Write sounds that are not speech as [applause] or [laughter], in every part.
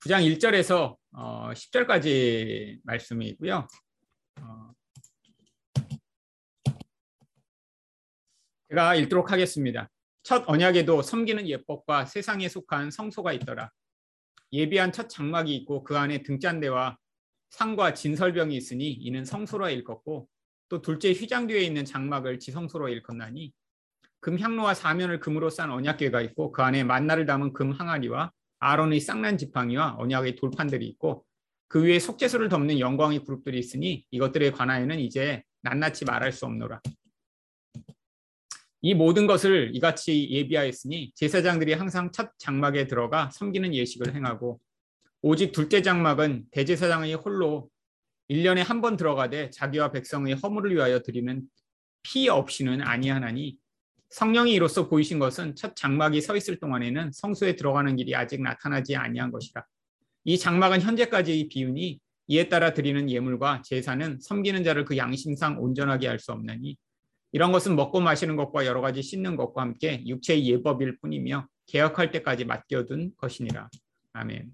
9장 1절에서 어, 10절까지 말씀이고요. 어, 제가 읽도록 하겠습니다. 첫 언약에도 섬기는 예법과 세상에 속한 성소가 있더라. 예비한 첫 장막이 있고 그 안에 등잔대와 상과 진설병이 있으니 이는 성소로 일컫고 또 둘째 휘장 뒤에 있는 장막을 지성소로 일컫나니 금 향로와 사면을 금으로 싼 언약궤가 있고 그 안에 만나를 담은 금 항아리와 아론의 쌍난 지팡이와 언약의 돌판들이 있고 그 위에 속죄소를 덮는 영광의 그룹들이 있으니 이것들에 관하여는 이제 낱낱이 말할 수 없노라. 이 모든 것을 이같이 예비하였으니 제사장들이 항상 첫 장막에 들어가 섬기는 예식을 행하고 오직 둘째 장막은 대제사장의 홀로 1년에 한 번 들어가되 자기와 백성의 허물을 위하여 드리는 피 없이는 아니하나니 성령이 이로써 보이신 것은 첫 장막이 서 있을 동안에는 성소에 들어가는 길이 아직 나타나지 아니한 것이라. 이 장막은 현재까지의 비유니 이에 따라 드리는 예물과 제사는 섬기는 자를 그 양심상 온전하게 할 수 없나니 이런 것은 먹고 마시는 것과 여러 가지 씻는 것과 함께 육체의 예법일 뿐이며 개혁할 때까지 맡겨둔 것이니라. 아멘.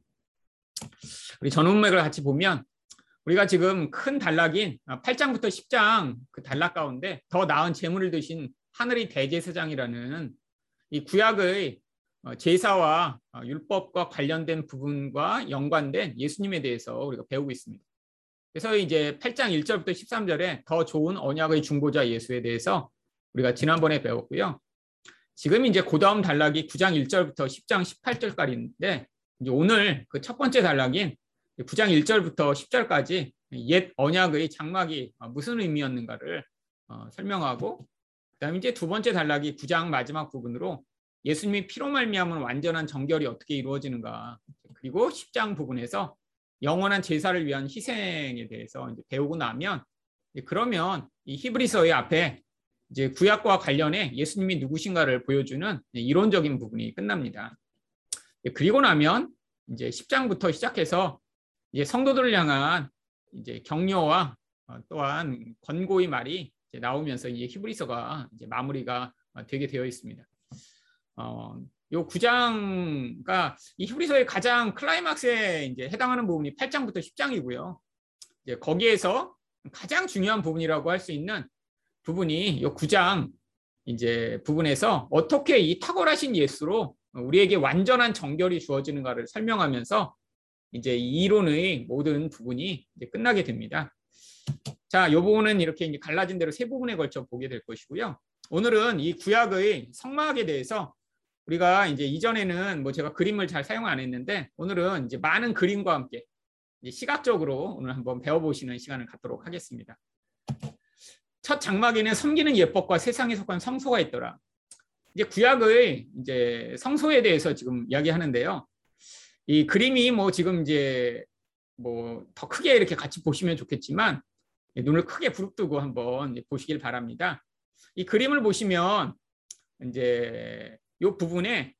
우리 전문맥을 같이 보면 우리가 지금 큰 단락인 8장부터 10장 그 단락 가운데 더 나은 재물을 드신 하늘의 대제사장이라는 이 구약의 어, 제사와 어, 율법과 관련된 부분과 연관된 예수님에 대해서 우리가 배우고 있습니다. 그래서 이제 8장 1절부터 13절에 더 좋은 언약의 중보자 예수에 대해서 우리가 지난번에 배웠고요. 지금 이제 그 다음 단락이 9장 1절부터 10장 18절까지인데 이제 오늘 그 첫 번째 단락인 9장 1절부터 10절까지 옛 언약의 장막이 무슨 의미였는가를 어, 설명하고 그다음에 이제 두 번째 단락이 9장 마지막 부분으로 예수님이 피로 말미암은 완전한 정결이 어떻게 이루어지는가 그리고 10장 부분에서 영원한 제사를 위한 희생에 대해서 이제 배우고 나면 그러면 이 히브리서의 앞에 이제 구약과 관련해 예수님이 누구신가를 보여주는 이론적인 부분이 끝납니다. 그리고 나면 이제 10장부터 시작해서 이제 성도들을 향한 이제 격려와 어, 또한 권고의 말이 나오면서 이제 히브리서가 이제 마무리가 되게 되어 있습니다. 어, 요 9장가 이 히브리서의 가장 클라이막스에 이제 해당하는 부분이 8장부터 10장이고요. 이제 거기에서 가장 중요한 부분이라고 할 수 있는 부분이 요 9장 이제 부분에서 어떻게 이 탁월하신 예수로 우리에게 완전한 정결이 주어지는가를 설명하면서 이제 이론의 모든 부분이 이제 끝나게 됩니다. 자, 이 부분은 이렇게 이제 갈라진 대로 세 부분에 걸쳐 보게 될 것이고요. 오늘은 이 구약의 성막에 대해서 우리가 이제 이전에는 뭐 제가 그림을 잘 사용 안 했는데 오늘은 이제 많은 그림과 함께 시각적으로 오늘 한번 배워보시는 시간을 갖도록 하겠습니다. 첫 장막에는 섬기는 예법과 세상에 속한 성소가 있더라. 이제 구약의 이제 성소에 대해서 지금 이야기하는데요. 이 그림이 뭐 지금 이제 뭐 더 크게 이렇게 같이 보시면 좋겠지만 눈을 크게 부릅뜨고 한번 보시길 바랍니다. 이 그림을 보시면 이제 이 부분에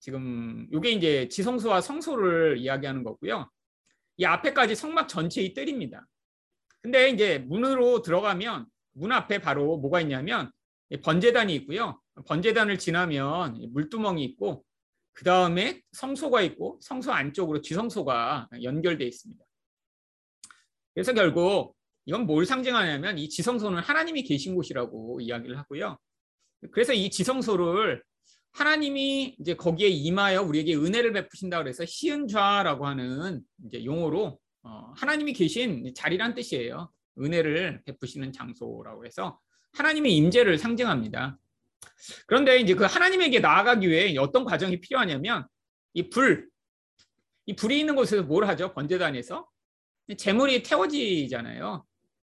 지금 이게 이제 지성소와 성소를 이야기하는 거고요. 이 앞에까지 성막 전체의 뜰입니다. 근데 이제 문으로 들어가면 문 앞에 바로 뭐가 있냐면 번제단이 있고요. 번제단을 지나면 물두멍이 있고 그 다음에 성소가 있고 성소 안쪽으로 지성소가 연결되어 있습니다. 그래서 결국 이건 뭘 상징하냐면 이 지성소는 하나님이 계신 곳이라고 이야기를 하고요. 그래서 이 지성소를 하나님이 이제 거기에 임하여 우리에게 은혜를 베푸신다 그래서 시은좌라고 하는 이제 용어로 어, 하나님이 계신 자리란 뜻이에요. 은혜를 베푸시는 장소라고 해서 하나님의 임재를 상징합니다. 그런데 이제 그 하나님에게 나아가기 위해 어떤 과정이 필요하냐면 이 불, 이 불이 있는 곳에서 뭘 하죠? 번제단에서 재물이 태워지잖아요.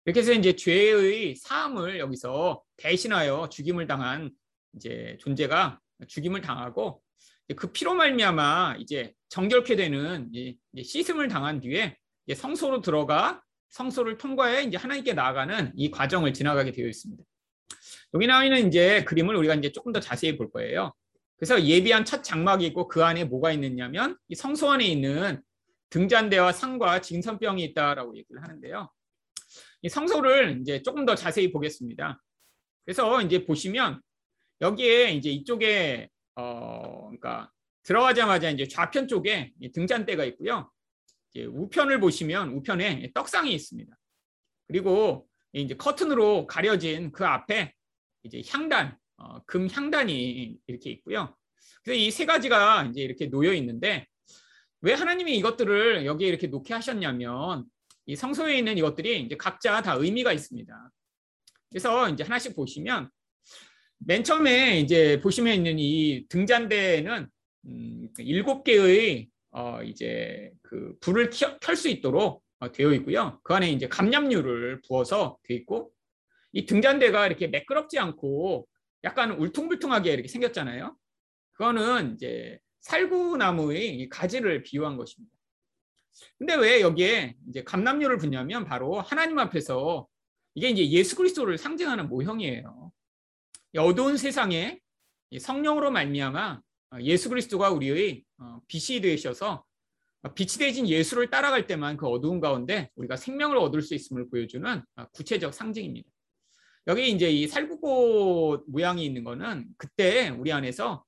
이렇게 해서 이제 죄의 사함을 여기서 대신하여 죽임을 당한 이제 존재가 죽임을 당하고 그 피로 말미암아 이제 정결케 되는 이제 씻음을 당한 뒤에 성소로 들어가 성소를 통과해 이제 하나님께 나아가는 이 과정을 지나가게 되어 있습니다. 여기 나와 있는 이제 그림을 우리가 이제 조금 더 자세히 볼 거예요. 그래서 예비한 첫 장막이 있고 그 안에 뭐가 있느냐면 이 성소 안에 있는 등잔대와 상과 진선병이 있다라고 얘기를 하는데요. 이 성소를 이제 조금 더 자세히 보겠습니다. 그래서 이제 보시면 여기에 이제 이쪽에 어 그러니까 들어가자마자 이제 좌편 쪽에 등잔대가 있고요. 우편을 보시면 우편에 떡상이 있습니다. 그리고 이제 커튼으로 가려진 그 앞에 이제 향단, 어, 금 향단이 이렇게 있고요. 그래서 이 세 가지가 이제 이렇게 놓여 있는데 왜 하나님이 이것들을 여기에 이렇게 놓게 하셨냐면 이 성소에 있는 이것들이 이제 각자 다 의미가 있습니다. 그래서 이제 하나씩 보시면 맨 처음에 이제 보시면 있는 이 등잔대는 음, 일곱 개의 어 이제 그 불을 켤 수 있도록 어, 되어 있고요. 그 안에 이제 감람류를 부어서 되어 있고 이 등잔대가 이렇게 매끄럽지 않고 약간 울퉁불퉁하게 이렇게 생겼잖아요. 그거는 이제 살구나무의 가지를 비유한 것입니다. 근데 왜 여기에 이제 감람류를 붓냐면 바로 하나님 앞에서 이게 이제 예수 그리스도를 상징하는 모형이에요. 어두운 세상에 성령으로 말미암아 예수 그리스도가 우리의 어, 빛이 되셔서 빛이 되신 예수를 따라갈 때만 그 어두운 가운데 우리가 생명을 얻을 수 있음을 보여주는 어, 구체적 상징입니다. 여기 이제 이 살구꽃 모양이 있는 거는 그때 우리 안에서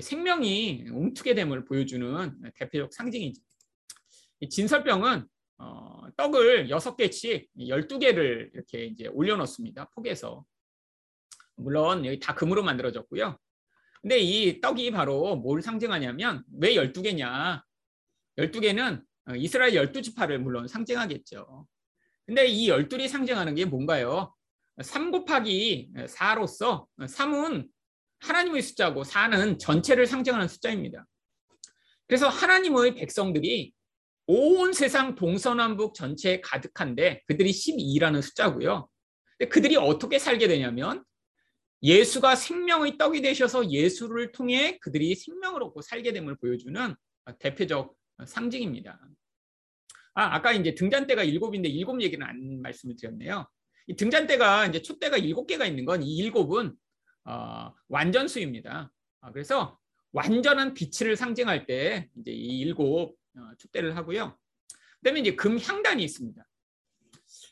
생명이 움트게 됨을 보여주는 대표적 상징이죠. 진설병은 어, 떡을 여섯 개씩 열두 개를 이렇게 이제 올려놓습니다. 폭에서. 물론 여기 다 금으로 만들어졌고요. 근데 이 떡이 바로 뭘 상징하냐면 왜 열두 개냐? 열두 개는 어, 이스라엘 열두 지파를 물론 상징하겠죠. 근데 이 열둘이 상징하는 게 뭔가요? 3 곱하기 4로서 3은 하나님의 숫자고 4는 전체를 상징하는 숫자입니다. 그래서 하나님의 백성들이 온 세상 동서남북 전체에 가득한데 그들이 12라는 숫자고요. 근데 그들이 어떻게 살게 되냐면 예수가 생명의 떡이 되셔서 예수를 통해 그들이 생명을 얻고 살게 됨을 보여주는 대표적 상징입니다. 아, 아까 이제 등잔대가 일곱인데 일곱 얘기는 안 말씀을 드렸네요. 이 등잔대가 이제 촛대가 일곱 개가 있는 건 이 일곱은 어, 완전수입니다. 아, 그래서 완전한 빛을 상징할 때 이제 이 일곱 어, 축대를 하고요. 그다음에 이제 금향단이 있습니다.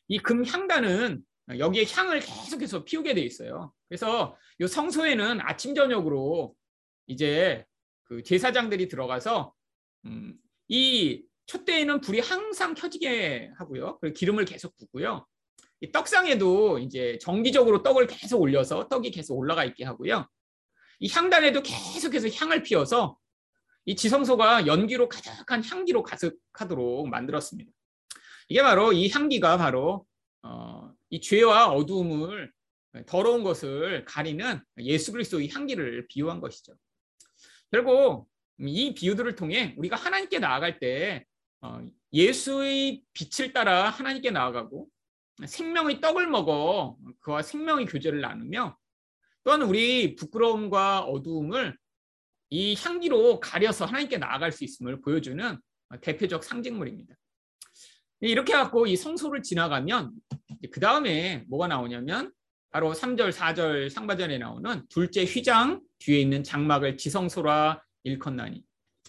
이 금향단은 여기에 향을 계속해서 피우게 돼 있어요. 그래서 이 성소에는 아침 저녁으로 이제 그 제사장들이 들어가서 음, 이 촛대에는 불이 항상 켜지게 하고요. 그리고 기름을 계속 붓고요. 이 떡상에도 이제 정기적으로 떡을 계속 올려서 떡이 계속 올라가 있게 하고요. 이 향단에도 계속해서 향을 피워서 이 지성소가 연기로 가득한 향기로 가득하도록 만들었습니다. 이게 바로 이 향기가 바로 어, 이 죄와 어두움을 더러운 것을 가리는 예수 그리스도의 향기를 비유한 것이죠. 결국 이 비유들을 통해 우리가 하나님께 나아갈 때 어, 예수의 빛을 따라 하나님께 나아가고 생명의 떡을 먹어 그와 생명의 교제를 나누며 또한 우리 부끄러움과 어두움을 이 향기로 가려서 하나님께 나아갈 수 있음을 보여주는 대표적 상징물입니다. 이렇게 갖고 이 성소를 지나가면 그 다음에 뭐가 나오냐면 바로 3절, 4절 상반절에 나오는 둘째 휘장 뒤에 있는 장막을 지성소라 일컫나니.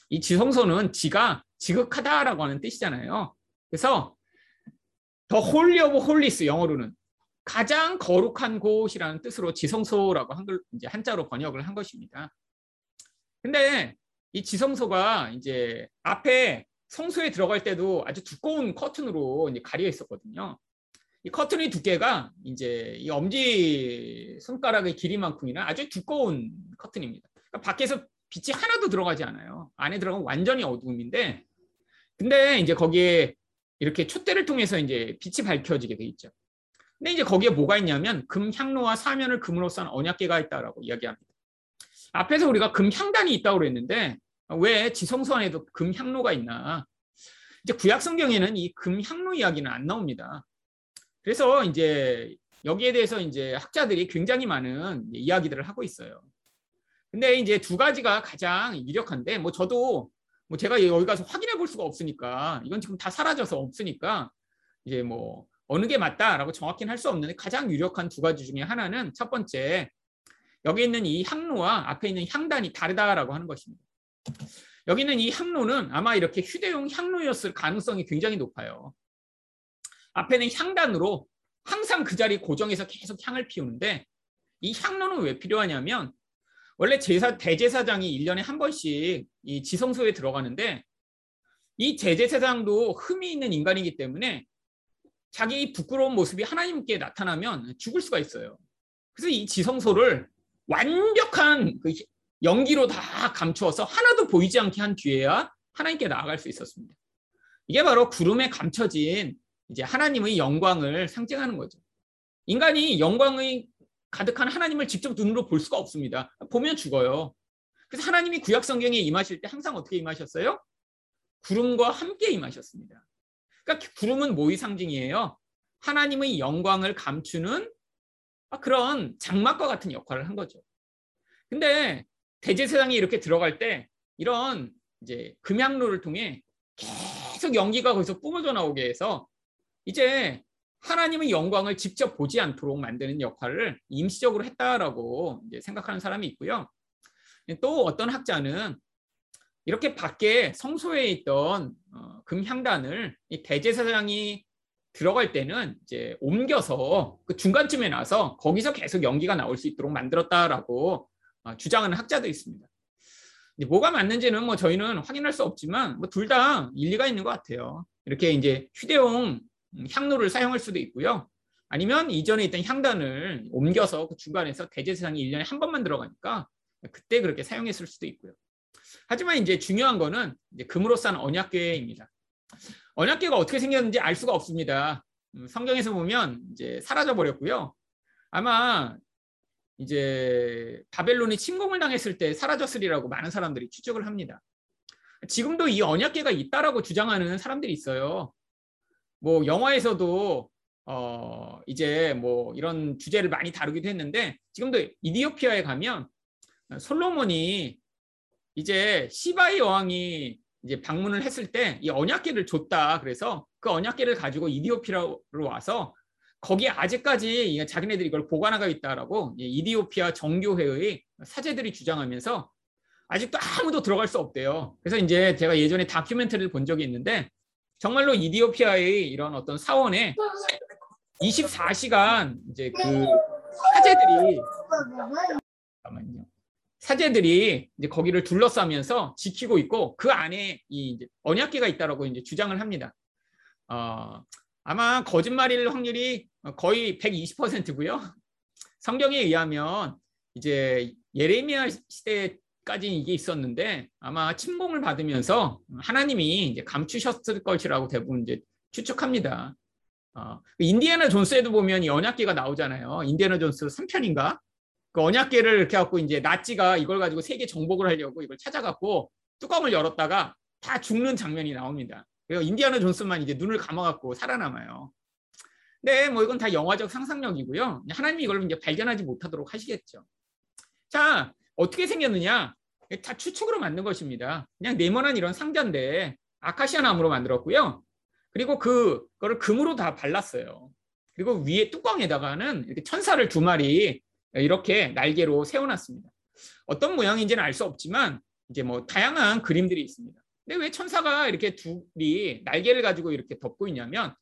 이 지성소는 지가 지극하다라고 하는 뜻이잖아요. 그래서 the Holy of Holies 영어로는 가장 거룩한 곳이라는 뜻으로 지성소라고 한글 이제 한자로 번역을 한 것입니다. 근데 이 지성소가 이제 앞에 성소에 들어갈 때도 아주 두꺼운 커튼으로 이제 가려 있었거든요. 이 커튼의 두께가 이제 이 엄지 손가락의 길이만큼이나 아주 두꺼운 커튼입니다. 그러니까 밖에서 빛이 하나도 들어가지 않아요. 안에 들어가면 완전히 어두움인데, 근데 이제 거기에 이렇게 촛대를 통해서 이제 빛이 밝혀지게 돼 있죠. 근데 이제 거기에 뭐가 있냐면 금 향로와 사면을 금으로 싼 언약계가 있다라고 이야기합니다. 앞에서 우리가 금향단이 있다고 그랬는데 왜 지성소 안에도 금향로가 있나? 이제 구약 성경에는 이 금향로 이야기는 안 나옵니다. 그래서 이제 여기에 대해서 이제 학자들이 굉장히 많은 이야기들을 하고 있어요. 근데 이제 두 가지가 가장 유력한데 뭐 저도 뭐 제가 여기 가서 확인해 볼 수가 없으니까 이건 지금 다 사라져서 없으니까 이제 뭐 어느 게 맞다라고 정확히는 할 수 없는데 가장 유력한 두 가지 중에 하나는 첫 번째 여기 있는 이 향로와 앞에 있는 향단이 다르다라고 하는 것입니다. 여기 있는 이 향로는 아마 이렇게 휴대용 향로였을 가능성이 굉장히 높아요. 앞에는 향단으로 항상 그 자리 고정해서 계속 향을 피우는데 이 향로는 왜 필요하냐면 원래 제사 대제사장이 1년에 한 번씩 이 지성소에 들어가는데 이 대제사장도 흠이 있는 인간이기 때문에 자기 부끄러운 모습이 하나님께 나타나면 죽을 수가 있어요. 그래서 이 지성소를 완벽한 그 연기로 다 감추어서 하나도 보이지 않게 한 뒤에야 하나님께 나아갈 수 있었습니다. 이게 바로 구름에 감춰진 이제 하나님의 영광을 상징하는 거죠. 인간이 영광의 가득한 하나님을 직접 눈으로 볼 수가 없습니다. 보면 죽어요. 그래서 하나님이 구약 성경에 임하실 때 항상 어떻게 임하셨어요? 구름과 함께 임하셨습니다. 그러니까 구름은 뭐의 상징이에요? 하나님의 영광을 감추는 그런 장막과 같은 역할을 한 거죠. 근데 대제사장이 이렇게 들어갈 때 이런 이제 금양로를 통해 계속 연기가 거기서 뿜어져 나오게 해서 이제 하나님의 영광을 직접 보지 않도록 만드는 역할을 임시적으로 했다라고 생각하는 사람이 있고요. 또 어떤 학자는 이렇게 밖에 성소에 있던 어, 금향단을 이 대제사장이 들어갈 때는 이제 옮겨서 그 중간쯤에 나서 거기서 계속 연기가 나올 수 있도록 만들었다라고 어, 주장하는 학자도 있습니다. 뭐가 맞는지는 뭐 저희는 확인할 수 없지만 뭐 둘 다 일리가 있는 것 같아요. 이렇게 이제 휴대용 향로를 사용할 수도 있고요. 아니면 이전에 있던 향단을 옮겨서 그 중간에서 대제사장이 1년에 한 번만 들어가니까 그때 그렇게 사용했을 수도 있고요. 하지만 이제 중요한 거는 이제 금으로 싼 언약궤입니다. 언약궤가 어떻게 생겼는지 알 수가 없습니다. 음, 성경에서 보면 이제 사라져 버렸고요. 아마 이제 바벨론이 침공을 당했을 때 사라졌으리라고 많은 사람들이 추측을 합니다. 지금도 이 언약궤가 있다라고 주장하는 사람들이 있어요. 뭐 영화에서도 어 이제 뭐 이런 주제를 많이 다루기도 했는데 지금도 이디오피아에 가면 솔로몬이 이제 시바이 여왕이 이제 방문을 했을 때 이 언약궤를 줬다. 그래서 그 언약궤를 가지고 이디오피아로 와서 거기에 아직까지 자기네들이 이걸 보관하고 있다라고 이디오피아 정교회의 사제들이 주장하면서 아직도 아무도 들어갈 수 없대요. 그래서 이제 제가 예전에 다큐멘터리를 본 적이 있는데 정말로 이디오피아의 이런 어떤 사원에 24시간 이제 그 사제들이 잠깐만요. 사제들이 이제 거기를 둘러싸면서 지키고 있고 그 안에 이 언약계가 있다라고 이제 주장을 합니다. 어, 아마 거짓말일 확률이 거의 120%고요. [laughs] 성경에 의하면 이제 예레미야 시대까지 이게 있었는데 아마 침공을 받으면서 하나님이 이제 감추셨을 것이라고 대부분 이제 추측합니다. 어, 인디애나 존스에도 보면 이 언약계가 나오잖아요. 인디애나 존스 3편인가? 그 언약계를 이렇게 갖고 이제 나치가 이걸 가지고 세계 정복을 하려고 이걸 찾아갖고 뚜껑을 열었다가 다 죽는 장면이 나옵니다. 그래서 인디아나 존스만 이제 눈을 감아갖고 살아남아요. 네, 뭐 이건 다 영화적 상상력이고요. 하나님이 이걸 이제 발견하지 못하도록 하시겠죠. 자, 어떻게 생겼느냐? 다 추측으로 만든 것입니다. 그냥 네모난 이런 상자인데 아카시아 나무로 만들었고요. 그리고 그거를 금으로 다 발랐어요. 그리고 위에 뚜껑에다가는 이렇게 천사를 두 마리 이렇게 날개로 세워놨습니다. 어떤 모양인지는 알 수 없지만 이제 뭐 다양한 그림들이 있습니다. 근데 왜 천사가 이렇게 둘이 날개를 가지고 이렇게 덮고 있냐면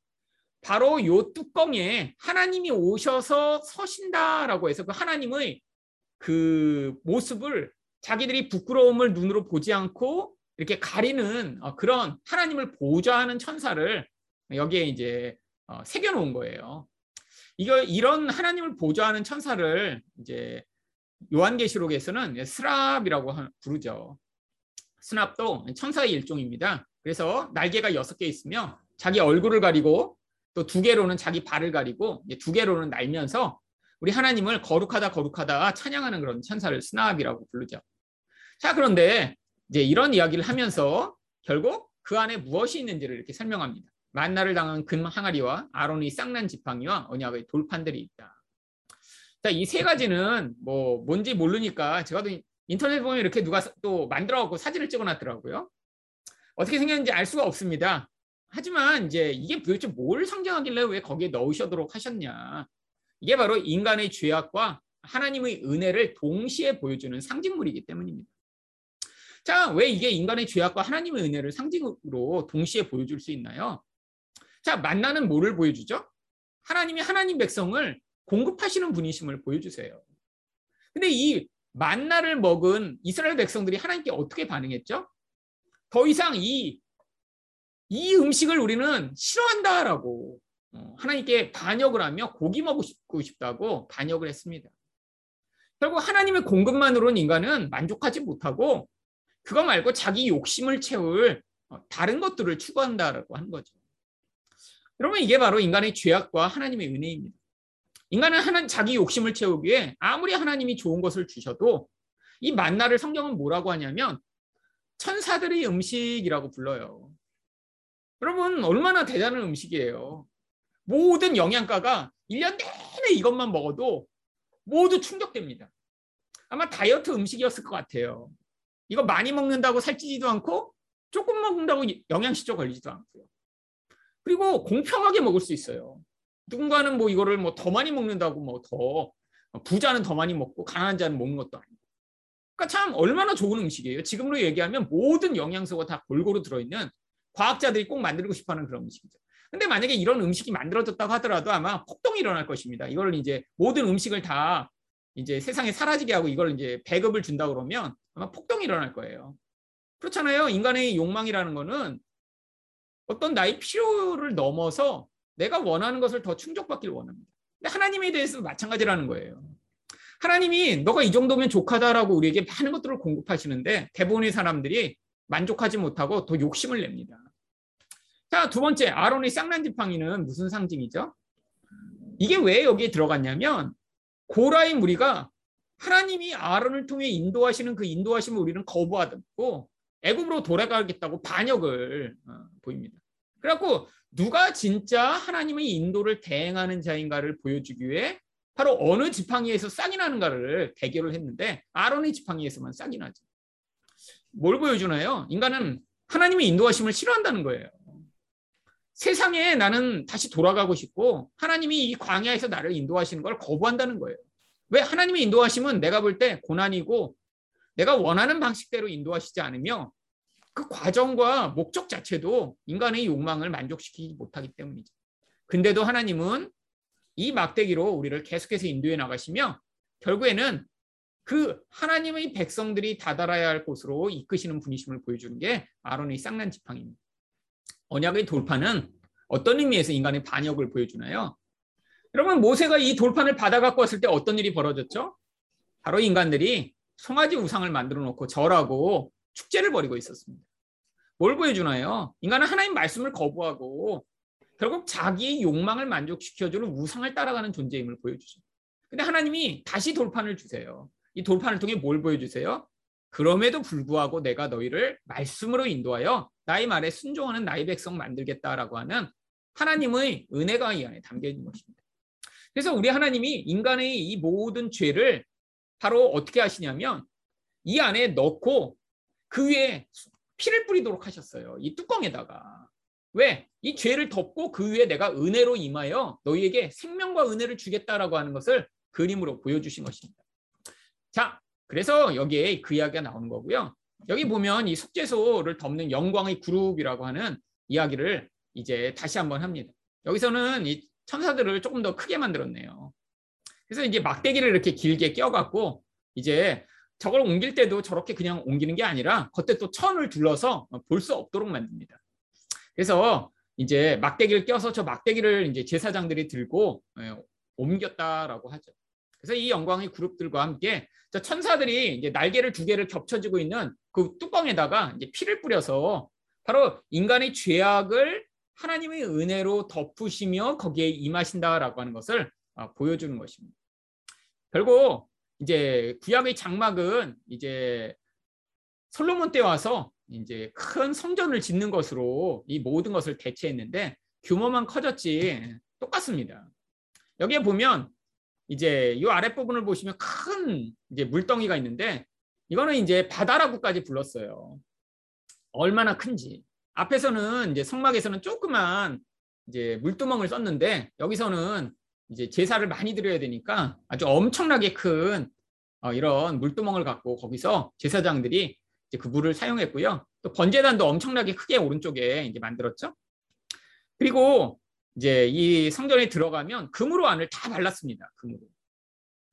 바로 요 뚜껑에 하나님이 오셔서 서신다라고 해서 그 하나님의 그 모습을 자기들이 부끄러움을 눈으로 보지 않고 이렇게 가리는 어, 그런 하나님을 보좌하는 천사를 여기에 이제 어, 새겨놓은 거예요. 이거 이런 하나님을 보좌하는 천사를 이제 요한계시록에서는 스랍이라고 부르죠. 스납도 천사의 일종입니다. 그래서 날개가 여섯 개 있으며 자기 얼굴을 가리고 또 두 개로는 자기 발을 가리고 두 개로는 날면서 우리 하나님을 거룩하다 거룩하다 찬양하는 그런 천사를 스납이라고 부르죠. 자 그런데 이제 이런 이야기를 하면서 결국 그 안에 무엇이 있는지를 이렇게 설명합니다. 만나를 당한 금 항아리와 아론이 쌍난 지팡이와 언약의 돌판들이 있다. 자, 이 세 가지는 뭐 뭔지 모르니까 제가 또 인터넷 보면 이렇게 누가 또 만들어 갖고 사진을 찍어 놨더라고요. 어떻게 생겼는지 알 수가 없습니다. 하지만 이제 이게 도대체 뭘 상징하길래 왜 거기에 넣으셔도록 하셨냐. 이게 바로 인간의 죄악과 하나님의 은혜를 동시에 보여주는 상징물이기 때문입니다. 자, 왜 이게 인간의 죄악과 하나님의 은혜를 상징으로 동시에 보여줄 수 있나요? 자, 만나는 뭐를 보여주죠? 하나님이 하나님 백성을 공급하시는 분이심을 보여주세요. 근데 이 만나를 먹은 이스라엘 백성들이 하나님께 어떻게 반응했죠? 더 이상 이, 이 음식을 우리는 싫어한다라고 어, 하나님께 반역을 하며 고기 먹고 싶다고 반역을 했습니다. 결국 하나님의 공급만으로는 인간은 만족하지 못하고 그거 말고 자기 욕심을 채울 어, 다른 것들을 추구한다라고 한 거죠. 여러분 이게 바로 인간의 죄악과 하나님의 은혜입니다. 인간은 하나 자기 욕심을 채우기 위해 아무리 하나님이 좋은 것을 주셔도 이 만나를 성경은 뭐라고 하냐면 천사들의 음식이라고 불러요. 여러분 얼마나 대단한 음식이에요. 모든 영양가가 1년 내내 이것만 먹어도 모두 충족됩니다. 아마 다이어트 음식이었을 것 같아요. 이거 많이 먹는다고 살찌지도 않고 조금 먹는다고 영양실조 걸리지도 않고요. 그리고 공평하게 먹을 수 있어요. 누군가는 뭐 이거를 뭐 더 많이 먹는다고 뭐 더 부자는 더 많이 먹고 가난한 자는 먹는 것도 아니고. 그러니까 참 얼마나 좋은 음식이에요. 지금으로 얘기하면 모든 영양소가 다 골고루 들어있는 과학자들이 꼭 만들고 싶어하는 그런 음식이죠. 근데 만약에 이런 음식이 만들어졌다고 하더라도 아마 폭동이 일어날 것입니다. 이걸 이제 모든 음식을 다 이제 세상에 사라지게 하고 이걸 이제 배급을 준다 그러면 아마 폭동이 일어날 거예요. 그렇잖아요. 인간의 욕망이라는 거는 어떤 나의 필요를 넘어서 내가 원하는 것을 더 충족받길 원합니다. 근데 하나님에 대해서 마찬가지라는 거예요. 하나님이 너가 이 정도면 족하다라고 우리에게 많은 것들을 공급하시는데 대부분의 사람들이 만족하지 못하고 더 욕심을 냅니다. 자, 두 번째, 아론의 쌍난 지팡이는 무슨 상징이죠? 이게 왜 여기에 들어갔냐면 고라의 무리가 하나님이 아론을 통해 인도하시는 그 인도하심을 우리는 거부하고 애굽으로 돌아가겠다고 반역을 어, 보입니다. 그래갖고 누가 진짜 하나님의 인도를 대행하는 자인가를 보여주기 위해 바로 어느 지팡이에서 싹이 나는가를 대결을 했는데 아론의 지팡이에서만 싹이 나죠. 뭘 보여주나요? 인간은 하나님의 인도하심을 싫어한다는 거예요. 세상에 나는 다시 돌아가고 싶고 하나님이 이 광야에서 나를 인도하시는 걸 거부한다는 거예요. 왜 하나님의 인도하심은 내가 볼 때 고난이고 내가 원하는 방식대로 인도하시지 않으며 그 과정과 목적 자체도 인간의 욕망을 만족시키지 못하기 때문이죠. 근데도 하나님은 이 막대기로 우리를 계속해서 인도해 나가시며 결국에는 그 하나님의 백성들이 다다라야 할 곳으로 이끄시는 분이심을 보여주는 게 아론의 쌍난 지팡입니다. 언약의 돌파는 어떤 의미에서 인간의 반역을 보여주나요? 여러분 모세가 이 돌판을 받아 갖고 왔을 때 어떤 일이 벌어졌죠? 바로 인간들이 송아지 우상을 만들어 놓고 절하고 축제를 벌이고 있었습니다. 뭘 보여주나요? 인간은 하나님 말씀을 거부하고 결국 자기의 욕망을 만족시켜주는 우상을 따라가는 존재임을 보여주죠. 근데 하나님이 다시 돌판을 주세요. 이 돌판을 통해 뭘 보여주세요? 그럼에도 불구하고 내가 너희를 말씀으로 인도하여 나의 말에 순종하는 나의 백성 만들겠다라고 하는 하나님의 은혜가 이 안에 담겨 있는 것입니다. 그래서 우리 하나님이 인간의 이 모든 죄를 바로 어떻게 하시냐면 이 안에 넣고 그 위에 피를 뿌리도록 하셨어요. 이 뚜껑에다가. 왜? 이 죄를 덮고 그 위에 내가 은혜로 임하여 너희에게 생명과 은혜를 주겠다라고 하는 것을 그림으로 보여주신 것입니다. 자, 그래서 여기에 그 이야기가 나오는 거고요. 여기 보면 이 속죄소를 덮는 영광의 그룹이라고 하는 이야기를 이제 다시 한번 합니다. 여기서는 이 천사들을 조금 더 크게 만들었네요. 그래서 이제 막대기를 이렇게 길게 껴갖고 이제 저걸 옮길 때도 저렇게 그냥 옮기는 게 아니라 겉에 또 천을 둘러서 볼 수 없도록 만듭니다. 그래서 이제 막대기를 껴서 저 막대기를 이제 제사장들이 들고 예, 옮겼다라고 하죠. 그래서 이 영광의 그룹들과 함께 저 천사들이 이제 날개를 두 개를 겹쳐지고 있는 그 뚜껑에다가 이제 피를 뿌려서 바로 인간의 죄악을 하나님의 은혜로 덮으시며 거기에 임하신다라고 하는 것을 아, 보여주는 것입니다. 결국 이제 구약의 장막은 이제 솔로몬 때 와서 이제 큰 성전을 짓는 것으로 이 모든 것을 대체했는데 규모만 커졌지 똑같습니다. 여기에 보면 이제 이 아랫부분을 보시면 큰 이제 물덩이가 있는데 이거는 이제 바다라고까지 불렀어요. 얼마나 큰지. 앞에서는 이제 성막에서는 조그만 이제 물두멍을 썼는데 여기서는 이제 제사를 많이 드려야 되니까 아주 엄청나게 큰 어, 이런 물두멍을 갖고 거기서 제사장들이 이제 그 물을 사용했고요. 또 번제단도 엄청나게 크게 오른쪽에 이제 만들었죠. 그리고 이제 이 성전에 들어가면 금으로 안을 다 발랐습니다. 금으로.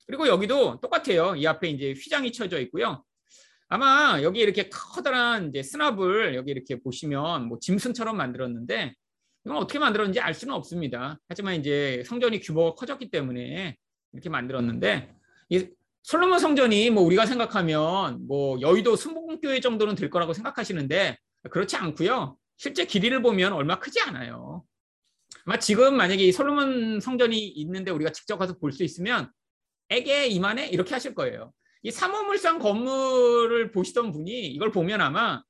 그리고 여기도 똑같아요. 이 앞에 이제 휘장이 쳐져 있고요. 아마 여기 이렇게 커다란 이제 스납을 여기 이렇게 보시면 뭐 짐승처럼 만들었는데 이건 어떻게 만들었는지 알 수는 없습니다. 하지만 이제 성전이 규모가 커졌기 때문에 이렇게 만들었는데 이 솔로몬 성전이 뭐 우리가 생각하면 뭐 여의도 순복음교회 정도는 될 거라고 생각하시는데 그렇지 않고요. 실제 길이를 보면 얼마 크지 않아요. 아마 지금 만약에 이 솔로몬 성전이 있는데 우리가 직접 가서 볼 수 있으면 에게 이만해 이렇게 하실 거예요. 이 삼호물산 건물을 보시던 분이 이걸 보면 아마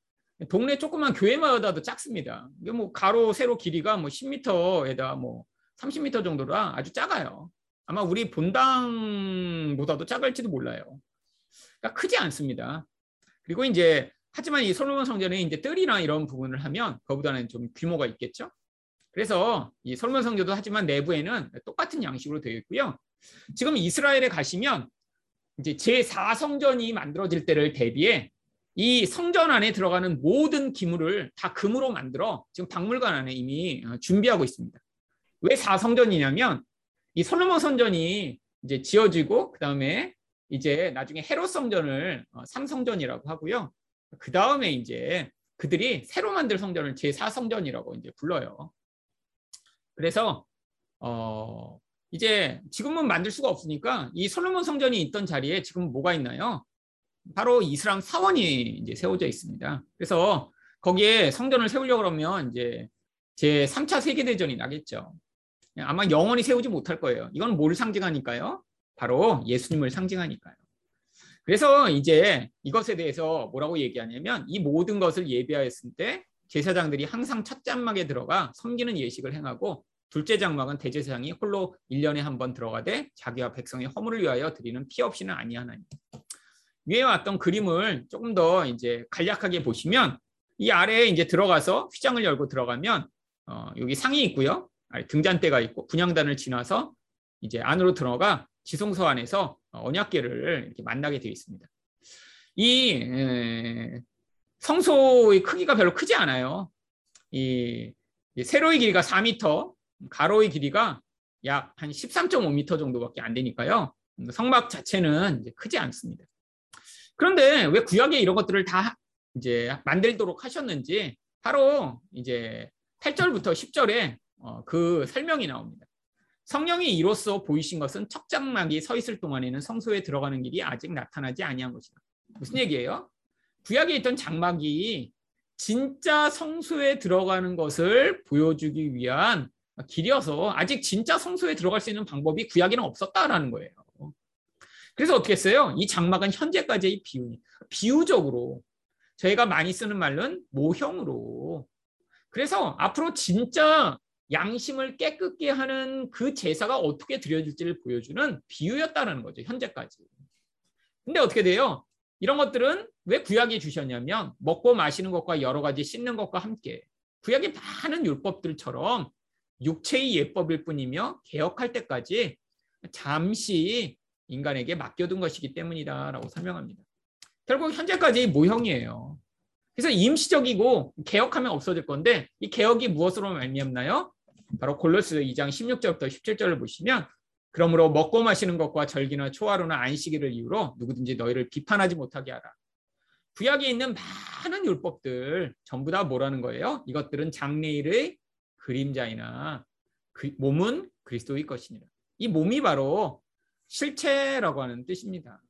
동네 조그만 교회마다도 작습니다. 이게 뭐 가로 세로 길이가 뭐 10m에다 뭐 30m 정도라 아주 작아요. 아마 우리 본당보다도 작을지도 몰라요. 그러니까 크지 않습니다. 그리고 이제 하지만 이 솔로몬 성전에 이제 뜰이나 이런 부분을 하면 그보다는 좀 규모가 있겠죠. 그래서 이 솔로몬 성전도 하지만 내부에는 똑같은 양식으로 되어 있고요. 지금 이스라엘에 가시면 이제 제4 성전이 만들어질 때를 대비해 이 성전 안에 들어가는 모든 기물을 다 금으로 만들어 지금 박물관 안에 이미 어, 준비하고 있습니다. 왜 4성전이냐면 이 솔로몬 성전이 이제 지어지고 그다음에 이제 나중에 헤롯 성전을 3성전이라고 어, 하고요. 그다음에 이제 그들이 새로 만들 성전을 제4성전이라고 이제 불러요. 그래서 어 이제 지금은 만들 수가 없으니까 이 솔로몬 성전이 있던 자리에 지금 뭐가 있나요? 바로 이슬람 사원이 이제 세워져 있습니다. 그래서 거기에 성전을 세우려고 그러면 이제 제 3차 세계대전이 나겠죠. 아마 영원히 세우지 못할 거예요. 이건 뭘 상징하니까요? 바로 예수님을 상징하니까요. 그래서 이제 이것에 대해서 뭐라고 얘기하냐면 이 모든 것을 예비하였을 때 제사장들이 항상 첫 장막에 들어가 섬기는 예식을 행하고 둘째 장막은 대제사장이 홀로 1년에 한 번 들어가되 자기와 백성의 허물을 위하여 드리는 피 없이는 아니하나니. 위에 왔던 그림을 조금 더 이제 간략하게 보시면 이 아래에 이제 들어가서 휘장을 열고 들어가면 어, 여기 상이 있고요. 등잔대가 있고 분양단을 지나서 이제 안으로 들어가 지성소 안에서 언약계를 이렇게 만나게 되어 있습니다. 이 에, 성소의 크기가 별로 크지 않아요. 이, 이 세로의 길이가 4m, 가로의 길이가 약 한 13.5m 정도밖에 안 되니까요. 성막 자체는 크지 않습니다. 그런데 왜 구약에 이런 것들을 다 이제 만들도록 하셨는지 바로 이제 8절부터 10절에 어, 그 설명이 나옵니다. 성령이 이로써 보이신 것은 척장막이 서 있을 동안에는 성소에 들어가는 길이 아직 나타나지 아니한 것이다. 무슨 얘기예요? 구약에 있던 장막이 진짜 성소에 들어가는 것을 보여주기 위한 길이어서 아직 진짜 성소에 들어갈 수 있는 방법이 구약에는 없었다라는 거예요. 그래서 어떻게 했어요? 이 장막은 현재까지의 비유, 비유적으로 저희가 많이 쓰는 말은 모형으로. 그래서 앞으로 진짜 양심을 깨끗게 하는 그 제사가 어떻게 드려질지를 보여주는 비유였다는 거죠. 현재까지. 근데 어떻게 돼요? 이런 것들은 왜 구약이 주셨냐면 먹고 마시는 것과 여러 가지 씻는 것과 함께 구약의 많은 율법들처럼 육체의 예법일 뿐이며 개혁할 때까지 잠시 인간에게 맡겨둔 것이기 때문이다라고 설명합니다. 결국 현재까지 모형이에요. 그래서 임시적이고 개혁하면 없어질 건데 이 개혁이 무엇으로 말미암나요? 바로 골로스 2장 16절부터 17절을 보시면 그러므로 먹고 마시는 것과 절기나 초하루나 안식일을 이유로 누구든지 너희를 비판하지 못하게 하라. 구약에 있는 많은 율법들 전부 다 뭐라는 거예요? 이것들은 장래일의 그림자이나 그 몸은 그리스도의 것이니라. 이 몸이 바로 실체라고 하는 뜻입니다.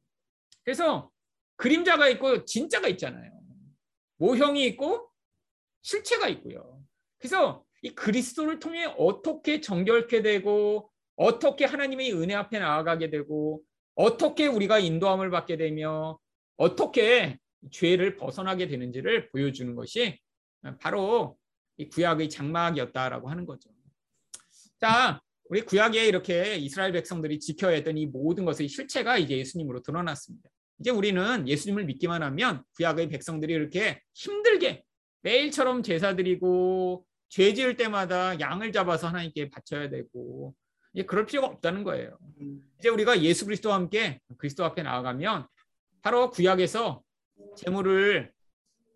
그래서 그림자가 있고 진짜가 있잖아요. 모형이 있고 실체가 있고요. 그래서 이 그리스도를 통해 어떻게 정결케 되고 어떻게 하나님의 은혜 앞에 나아가게 되고 어떻게 우리가 인도함을 받게 되며 어떻게 죄를 벗어나게 되는지를 보여주는 것이 바로 이 구약의 장막이었다라고 하는 거죠. 자, 우리 구약에 이렇게 이스라엘 백성들이 지켜야 했던 이 모든 것의 실체가 이제 예수님으로 드러났습니다. 이제 우리는 예수님을 믿기만 하면 구약의 백성들이 이렇게 힘들게 매일처럼 제사 드리고 죄 지을 때마다 양을 잡아서 하나님께 바쳐야 되고 이제 그럴 필요가 없다는 거예요. 이제 우리가 예수 그리스도와 함께 그리스도 앞에 나아가면 바로 구약에서 재물을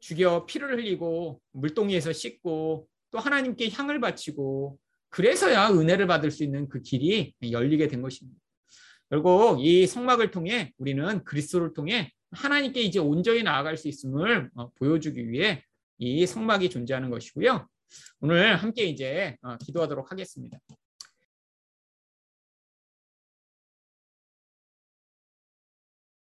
죽여 피를 흘리고 물동이에서 씻고 또 하나님께 향을 바치고 그래서야 은혜를 받을 수 있는 그 길이 열리게 된 것입니다. 결국 이 성막을 통해 우리는 그리스도를 통해 하나님께 이제 온전히 나아갈 수 있음을 어, 보여주기 위해 이 성막이 존재하는 것이고요. 오늘 함께 이제 어, 기도하도록 하겠습니다.